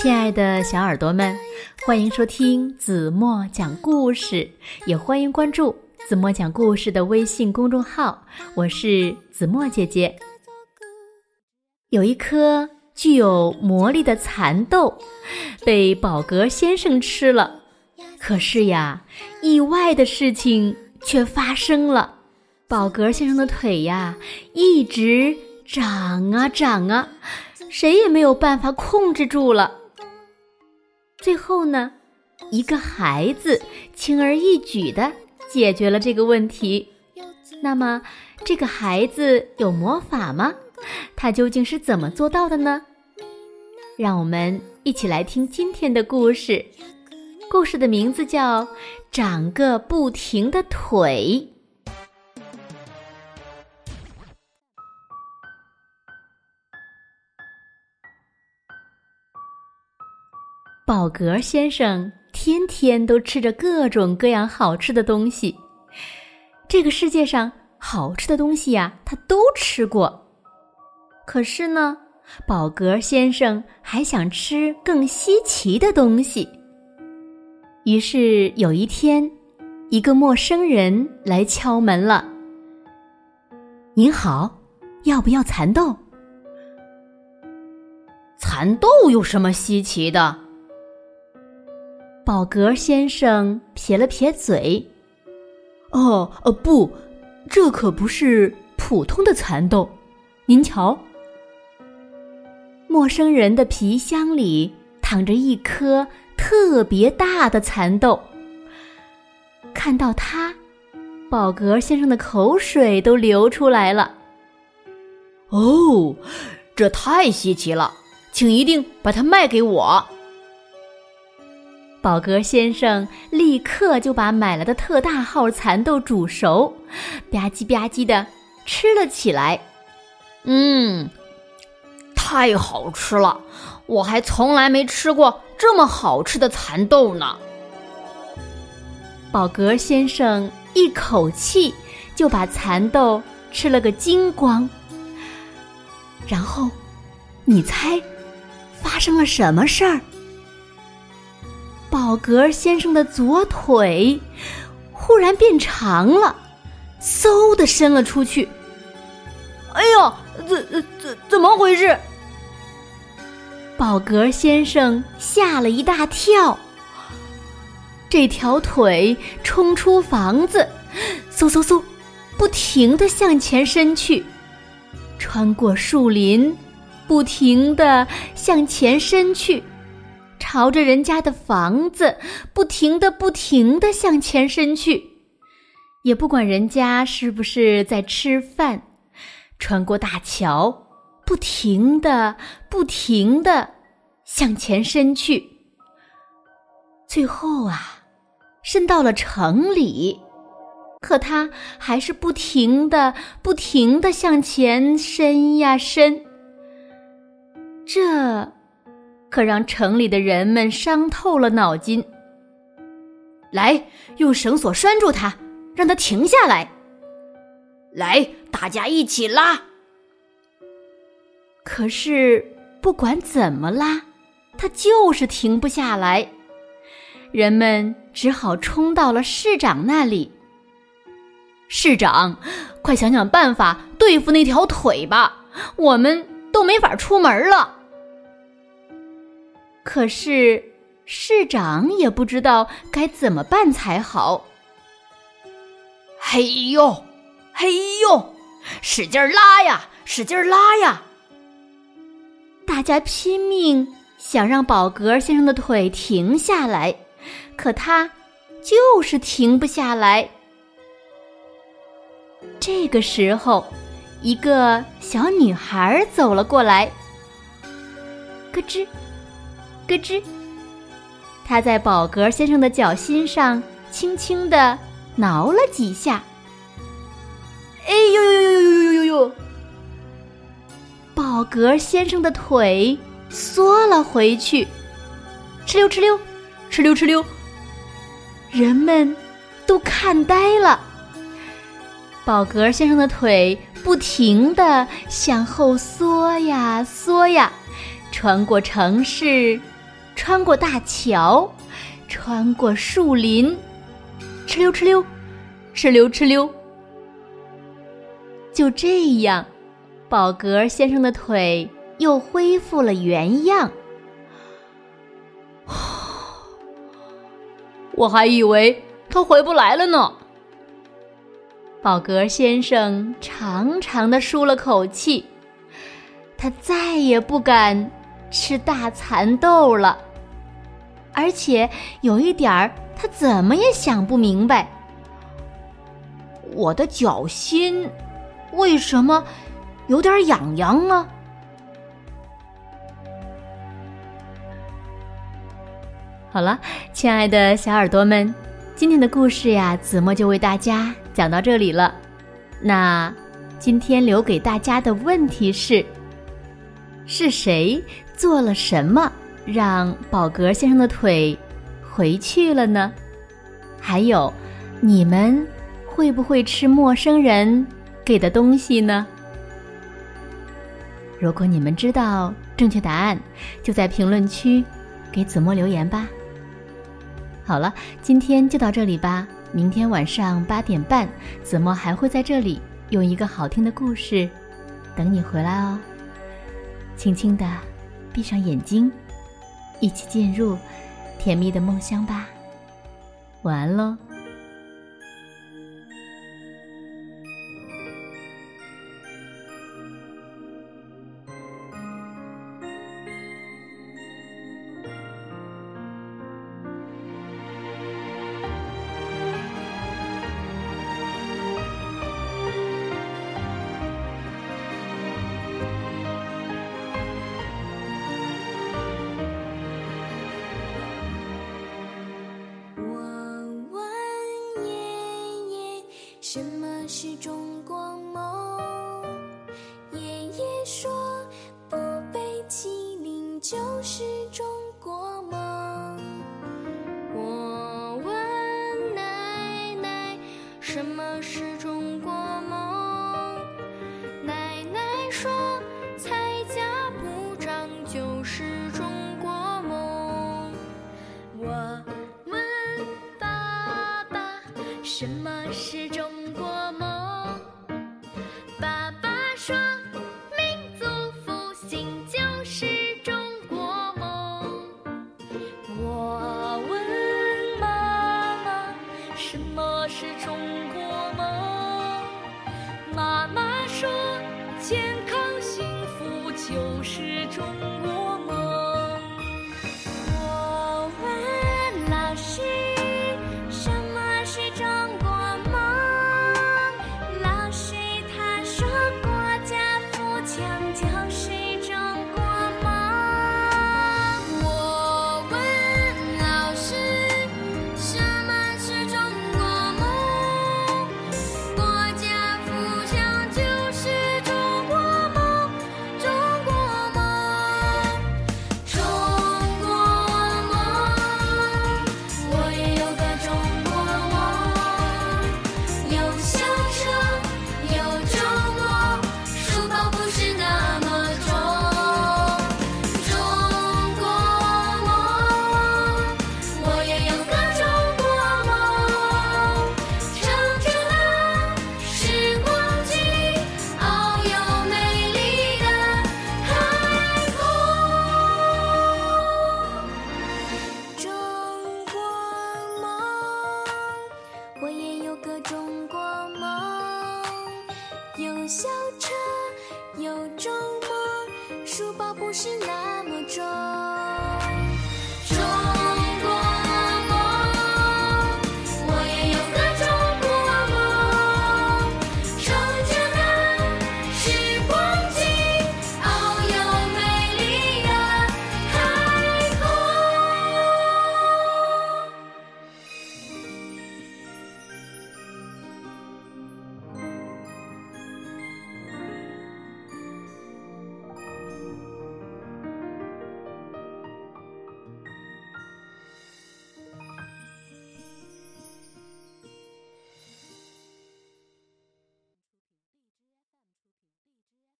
亲爱的小耳朵们，欢迎收听子墨讲故事，也欢迎关注子墨讲故事的微信公众号。我是子墨姐姐。有一颗具有魔力的蚕豆，被宝格先生吃了。可是呀，意外的事情却发生了，宝格先生的腿呀，一直长啊长啊，谁也没有办法控制住了。最后呢，一个孩子轻而易举的解决了这个问题。那么，这个孩子有魔法吗？他究竟是怎么做到的呢？让我们一起来听今天的故事。故事的名字叫《长个不停的腿》。宝格先生天天都吃着各种各样好吃的东西。这个世界上好吃的东西呀，他都吃过。可是呢，宝格先生还想吃更稀奇的东西。于是有一天，一个陌生人来敲门了。“您好，要不要蚕豆？”“蚕豆有什么稀奇的？”宝格先生撇了撇嘴：“哦，呃，不，这可不是普通的蚕豆。您瞧，陌生人的皮箱里躺着一颗特别大的蚕豆。看到它，宝格先生的口水都流出来了。哦，这太稀奇了，请一定把它卖给我。”宝格先生立刻就把买来的特大号蚕豆煮熟，吧唧吧唧的吃了起来。嗯，太好吃了！我还从来没吃过这么好吃的蚕豆呢。宝格先生一口气就把蚕豆吃了个精光。然后，你猜发生了什么事儿？宝格先生的左腿忽然变长了，嗖的伸了出去。哎呦，怎怎怎么回事？宝格先生吓了一大跳。这条腿冲出房子，嗖嗖嗖，不停的向前伸去，穿过树林，不停的向前伸去。朝着人家的房子，不停的、不停的向前伸去，也不管人家是不是在吃饭。穿过大桥，不停的、不停的向前伸去。最后啊，伸到了城里，可他还是不停的、不停的向前伸呀伸。这。可让城里的人们伤透了脑筋。来，用绳索拴住他，让他停下来。来，大家一起拉。可是不管怎么拉，他就是停不下来。人们只好冲到了市长那里。市长，快想想办法对付那条腿吧，我们都没法出门了。可是市长也不知道该怎么办才好。嘿呦，嘿呦，使劲拉呀，使劲拉呀！大家拼命想让宝格先生的腿停下来，可他就是停不下来。这个时候，一个小女孩走了过来，咯吱。咯吱，他在宝格先生的脚心上轻轻地挠了几下。哎呦呦呦呦呦呦呦呦！宝格先生的腿缩了回去，哧溜哧溜，哧溜哧溜，人们都看呆了。宝格先生的腿不停地向后缩呀缩呀，穿过城市。穿过大桥，穿过树林，哧溜哧溜，哧溜哧溜。就这样，宝格先生的腿又恢复了原样。我还以为他回不来了呢。宝格先生长长的舒了口气，他再也不敢吃大蚕豆了。而且有一点儿，他怎么也想不明白：我的脚心为什么有点痒痒啊？好了，亲爱的小耳朵们，今天的故事呀，子墨就为大家讲到这里了。那今天留给大家的问题是：是谁做了什么让宝格先生的腿回去了呢？还有，你们会不会吃陌生人给的东西呢？如果你们知道正确答案，就在评论区给子墨留言吧。好了，今天就到这里吧。明天晚上八点半，子墨还会在这里用一个好听的故事等你回来哦。轻轻的闭上眼睛，一起进入甜蜜的梦乡吧。晚安喽。什么是中国梦？爷爷说，不被欺凌就是中国梦。我问奶奶，什么是中国梦？奶奶说，蔡家铺张就是中国梦。我问爸爸，什么？是